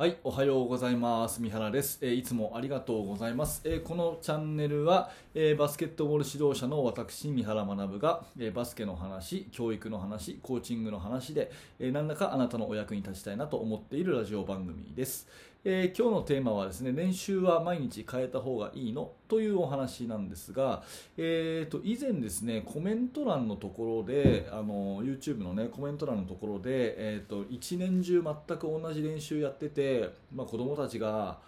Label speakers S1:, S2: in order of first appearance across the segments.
S1: はい、おはようございます。三原です。えーいつもありがとうございます。えーこのチャンネルは、えーバスケットボール指導者の私、三原学が、えーバスケの話、教育の話、コーチングの話で、えー何らかあなたのお役に立ちたいなと思っているラジオ番組です。えー今日のテーマはですね、練習は毎日変えた方がいいのというお話なんですが、えーと以前ですね、コメント欄のところで、あの YouTube のね、コメント欄のところで、えーと一年中全く同じ練習やってて、まあ、子供たちが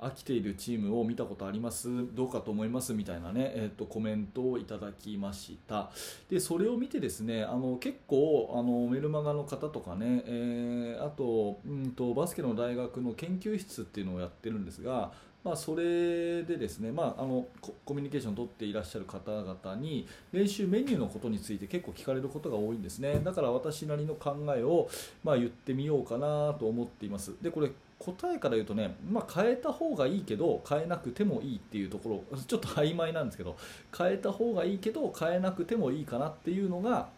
S1: 飽きているチームを見たことあります？どうかと思います？みたいなね、えー、とコメントをいただきました。でそれを見てですねあの結構あのメルマガの方とかね、えーあとうんとバスケの大学の研究室っていうのをやってるんですがまあ、それでですね、まあ、あのコミュニケーションを取っていらっしゃる方々に練習メニューのことについて結構聞かれることが多いんですね。だから私なりの考えを、まあ、言ってみようかなと思っています。でこれ答えから言うとね、まあ、変えた方がいいけど変えなくてもいいっていうところちょっと曖昧なんですけど変えた方がいいけど変えなくてもいいかなっていうのが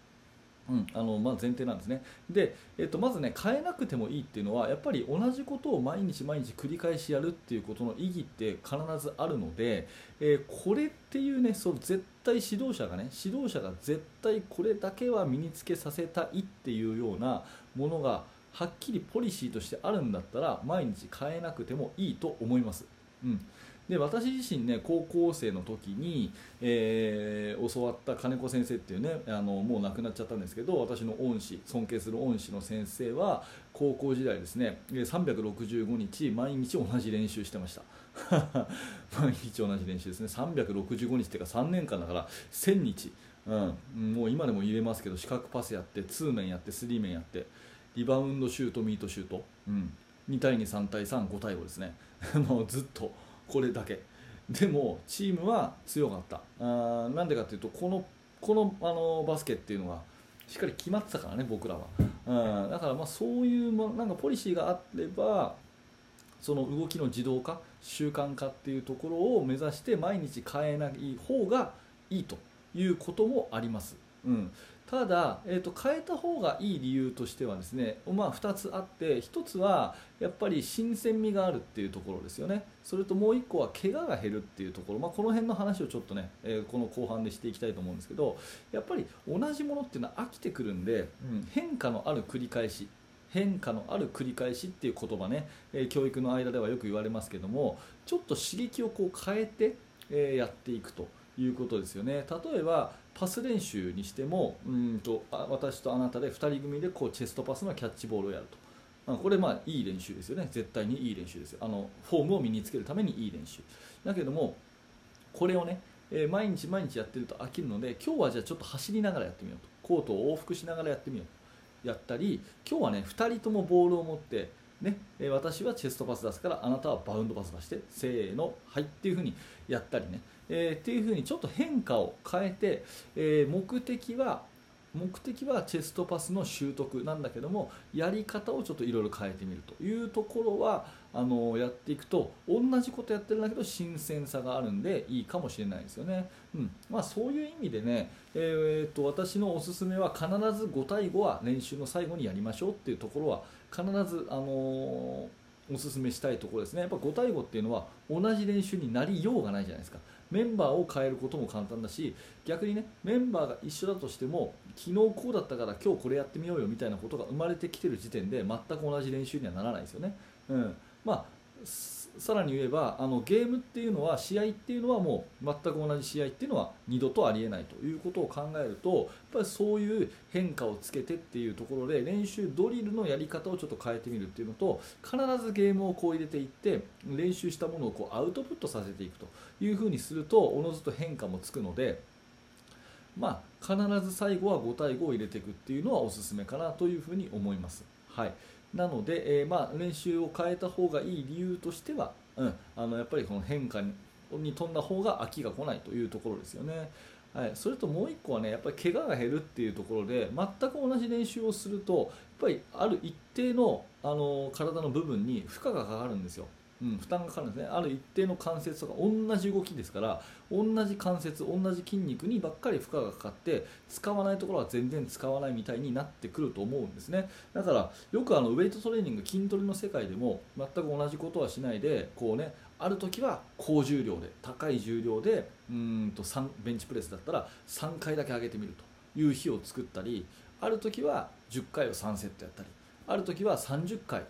S1: うん。あのまあ、前提なんですね。で、えっと、まずね変えなくてもいいっていうのはやっぱり同じことを毎日毎日繰り返しやるっていうことの意義って必ずあるので、えーこれっていうねそう絶対指導者がね指導者が絶対これだけは身につけさせたいっていうようなものがはっきりポリシーとしてあるんだったら毎日変えなくてもいいと思います。うん。で私自身ね高校生の時に、えー教わった金子先生っていうねあのもう亡くなっちゃったんですけど私の恩師尊敬する恩師の先生は高校時代ですね365日毎日同じ練習してました。毎日同じ練習ですね。365日っていうか3年間だから1000日、うん、もう今でも言えますけど四角パスやってツーメンやってスリーメンやってリバウンドシュートミートシュート、うん、2対23対35対5ですね。もうずっと。これだけ。でもチームは強かった。あなんでかというとこのこのあのバスケっていうのがしっかり決まってたからね僕らは、うん、だからまあそういうもなんかポリシーがあればその動きの自動化習慣化っていうところを目指して毎日変えない方がいいということもあります、うん、ただ、えー、と変えた方がいい理由としてはですね、まあ、2つあって1つはやっぱり新鮮味があるっていうところですよね。それともう1個は怪我が減るっていうところ、まあ、この辺の話をちょっとね、えーこの後半でしていきたいと思うんですけどやっぱり同じものっていうのは飽きてくるんで、うん変化のある繰り返し変化のある繰り返しっていう言葉ね、えー教育の間ではよく言われますけどもちょっと刺激をこう変えて、えーやっていくということですよね。例えばパス練習にしてもうんとあ私とあなたで2人組でこうチェストパスのキャッチボールをやると。あこれまあいい練習ですよね。絶対にいい練習ですよ。あのフォームを身につけるためにいい練習。だけどもこれをね、え毎日毎日やってると飽きるので今日はじゃあちょっと走りながらやってみようと。コートを往復しながらやってみようと。やったり今日はね2人ともボールを持ってね、私はチェストパス出すからあなたはバウンドパス出してせーのはいっていう風にやったりね、えーっていう風にちょっと変化を変えて、えー目的は目的はチェストパスの習得なんだけどもやり方をちょっといろいろ変えてみるというところはあのやっていくと同じことやってるんだけど新鮮さがあるんでいいかもしれないですよね、うん。まあ、そういう意味でね、えーっと私のおすすめは必ず5対5は練習の最後にやりましょうっていうところは必ず、あのーおすすめしたいところですね。やっぱ5対5っていうのは同じ練習になりようがないじゃないですか。メンバーを変えることも簡単だし逆にねメンバーが一緒だとしても昨日こうだったから今日これやってみようよみたいなことが生まれてきてる時点で全く同じ練習にはならないですよね、うん。まあ、さらに言えばあのゲームっていうのは試合っていうのはもう全く同じ試合っていうのは二度とありえないということを考えるとやっぱりそういう変化をつけてっていうところで練習ドリルのやり方をちょっと変えてみるっていうのと必ずゲームをこう入れていって練習したものをこうアウトプットさせていくというふうにするとおのずと変化もつくのでまあ、必ず最後は5対5を入れていくっていうのはおすすめかなというふうに思います。はい、なので、えーまあ、練習を変えた方がいい理由としては、うん、あのやっぱりこの変化にに富んだ方が飽きが来ないというところですよね。はい、それともう1個はねやっぱり怪我が減るっていうところで全く同じ練習をするとやっぱりある一定のあの体の部分に負荷がかかるんですよ。うん、負担がかかるんですね。ある一定の関節とか同じ動きですから同じ関節同じ筋肉にばっかり負荷がかかって使わないところは全然使わないみたいになってくると思うんですね。だからよくあのウェイトトレーニング筋トレの世界でも全く同じことはしないでこうねある時は高重量で高い重量でうんと3ベンチプレスだったら3回だけ上げてみるという日を作ったりある時は10回を3セットやったりある時は30回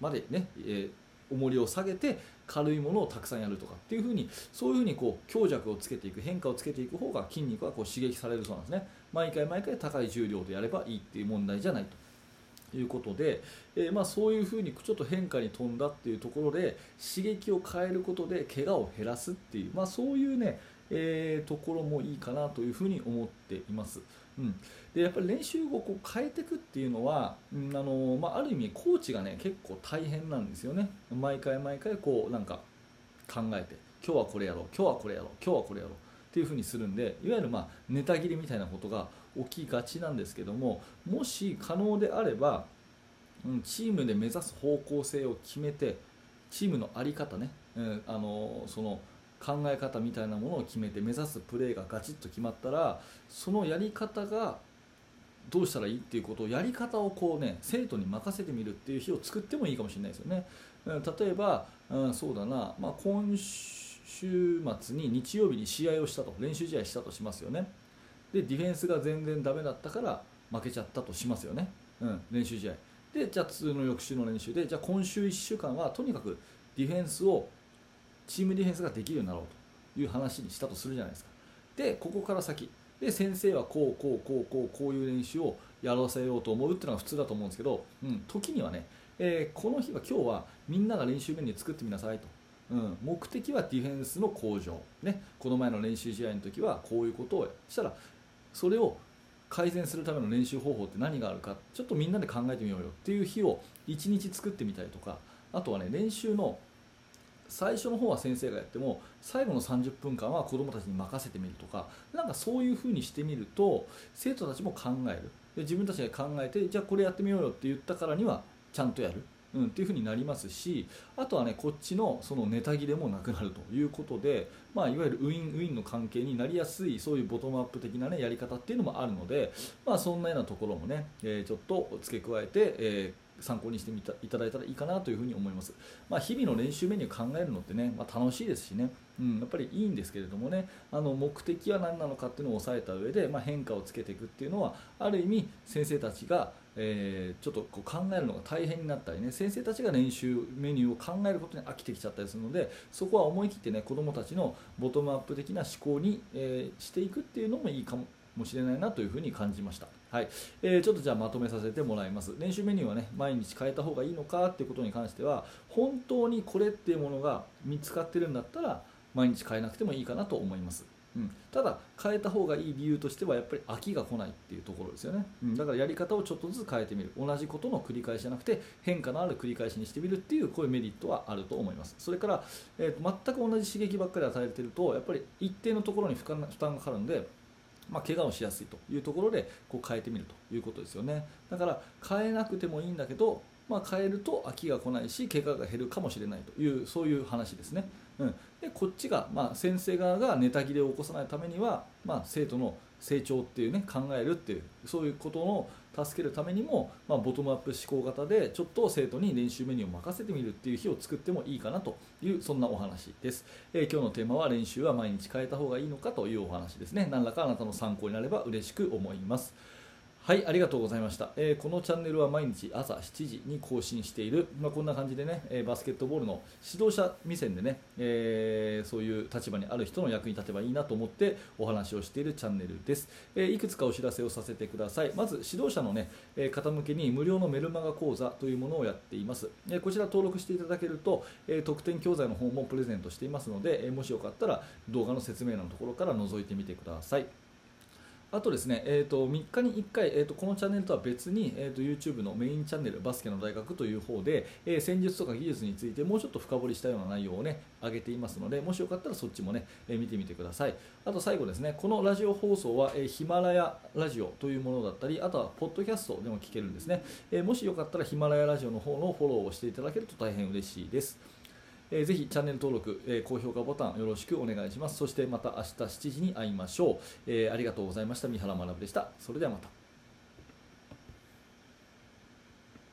S1: までね、えー、重りを下げて軽いものをたくさんやるとかっていうふうにそういうふうにこう強弱をつけていく変化をつけていく方が筋肉はこう刺激されるそうなんですね。毎回毎回高い重量でやればいいっていう問題じゃないと。いうことで、えー、まあ、そういうふうにちょっと変化に富んだっていうところで刺激を変えることで怪我を減らすっていう、まあ、そういうね、えー、ところもいいかなというふうに思っています。うん、でやっぱり練習をこう変えていくっていうのは、うんあのまあ、ある意味コーチがね結構大変なんですよね毎回毎回こうなんか考えて今日はこれやろう今日はこれやろう今日はこれやろうっていうふうにするんでいわゆるまあネタ切れみたいなことが起きがちなんですけどももし可能であれば、うん、チームで目指す方向性を決めてチームの在り方ね、うん、あのその考え方みたいなものを決めて目指すプレーがガチッと決まったらそのやり方がどうしたらいいっていうことをやり方をこうね生徒に任せてみるっていう日を作ってもいいかもしれないですよね。例えば、うん、そうだな、まあ、今週末に日曜日に試合をしたと練習試合したとしますよね。でディフェンスが全然ダメだったから負けちゃったとしますよね、うん、練習試合。でじゃあ通の翌週の練習でじゃあ今週1週間はとにかくディフェンスをチームディフェンスができるようになろうという話にしたとするじゃないですか。でここから先。で先生はこうこうこうこうこういう練習をやらせようと思うっていうのが普通だと思うんですけど、うん、時にはね、えー、この日は今日はみんなが練習メニュー作ってみなさいと、うん、目的はディフェンスの向上、ね、この前の練習試合の時はこういうことをしたらそれを改善するための練習方法って何があるかちょっとみんなで考えてみようよっていう日を1日作ってみたりとかあとはね練習の最初の方は先生がやっても最後の30分間は子どもたちに任せてみるとかなんかそういうふうにしてみると生徒たちも考える。で自分たちが考えてじゃあこれやってみようよって言ったからにはちゃんとやる、うん、っていうふうになりますしあとはねこっちのそのネタ切れもなくなるということで、まあ、いわゆるウィンウィンの関係になりやすいそういうボトムアップ的な、ね、やり方っていうのもあるので、まあ、そんなようなところもね、えー、ちょっと付け加えて、えー参考にしてみたいただいたらいいかなというふに思います、まあ、日々の練習メニュー考えるのってね、まあ、楽しいですしね、うん、やっぱりいいんですけれどもねあの目的は何なのかっていうのを抑えた上で、まあ、変化をつけていくっていうのはある意味先生たちがえー、ちょっとこう考えるのが大変になったりね先生たちが練習メニューを考えることに飽きてきちゃったりするのでそこは思い切ってね子どもたちのボトムアップ的な思考に、えー、していくっていうのもいいかももしれないなというふうに感じました。はい、えー、ちょっとじゃあまとめさせてもらいます。練習メニューはね毎日変えた方がいいのかっていうことに関しては本当にこれっていうものが見つかってるんだったら毎日変えなくてもいいかなと思います、うん、ただ変えた方がいい理由としてはやっぱり飽きが来ないっていうところですよね、うん、だからやり方をちょっとずつ変えてみる。同じことの繰り返しじゃなくて変化のある繰り返しにしてみるっていうこういうメリットはあると思います。それから、えー、全く同じ刺激ばっかり与えてるとやっぱり一定のところに負担がかかるんでまあ、怪我をしやすいというところでこう変えてみるということですよね。だから変えなくてもいいんだけど、まあ、変えると飽きが来ないし怪我が減るかもしれないというそういう話ですね、うん、でこっちが、まあ、先生側がネタ切れを起こさないためには、まあ、生徒の成長っていうね考えるっていうそういうことの助けるためにも、まあ、ボトムアップ思考型でちょっと生徒に練習メニューを任せてみるっていう日を作ってもいいかなというそんなお話です、えー、今日のテーマは練習は毎日変えた方がいいのかというお話ですね。何らかあなたの参考になれば嬉しく思います。はいありがとうございました、えー、このチャンネルは毎日朝7時に更新している、まあ、こんな感じでね、えー、バスケットボールの指導者目線でね、えー、そういう立場にある人の役に立てばいいなと思ってお話をしているチャンネルです、えいくつかお知らせをさせてください。まず指導者のね、え方向けに無料のメルマガ講座というものをやっています、えこちら登録していただけると、え特典教材の方もプレゼントしていますので、えもしよかったら動画の説明欄のところから覗いてみてください。あとですね、えーと、3日に1回、えーと、このチャンネルとは別に、えーと、YouTube のメインチャンネルバスケの大学という方で、えー、戦術とか技術についてもうちょっと深掘りしたような内容をね上げていますのでもしよかったらそっちもね、えー、見てみてください。あと最後ですねこのラジオ放送は、えー、ヒマラヤラジオというものだったりあとはポッドキャストでも聞けるんですね、えもしよかったらヒマラヤラジオの方のフォローをしていただけると大変嬉しいです。えーぜひチャンネル登録、えー高評価ボタンよろしくお願いします。そしてまた明日7時に会いましょう、えーありがとうございました。三原学でした。それではまた。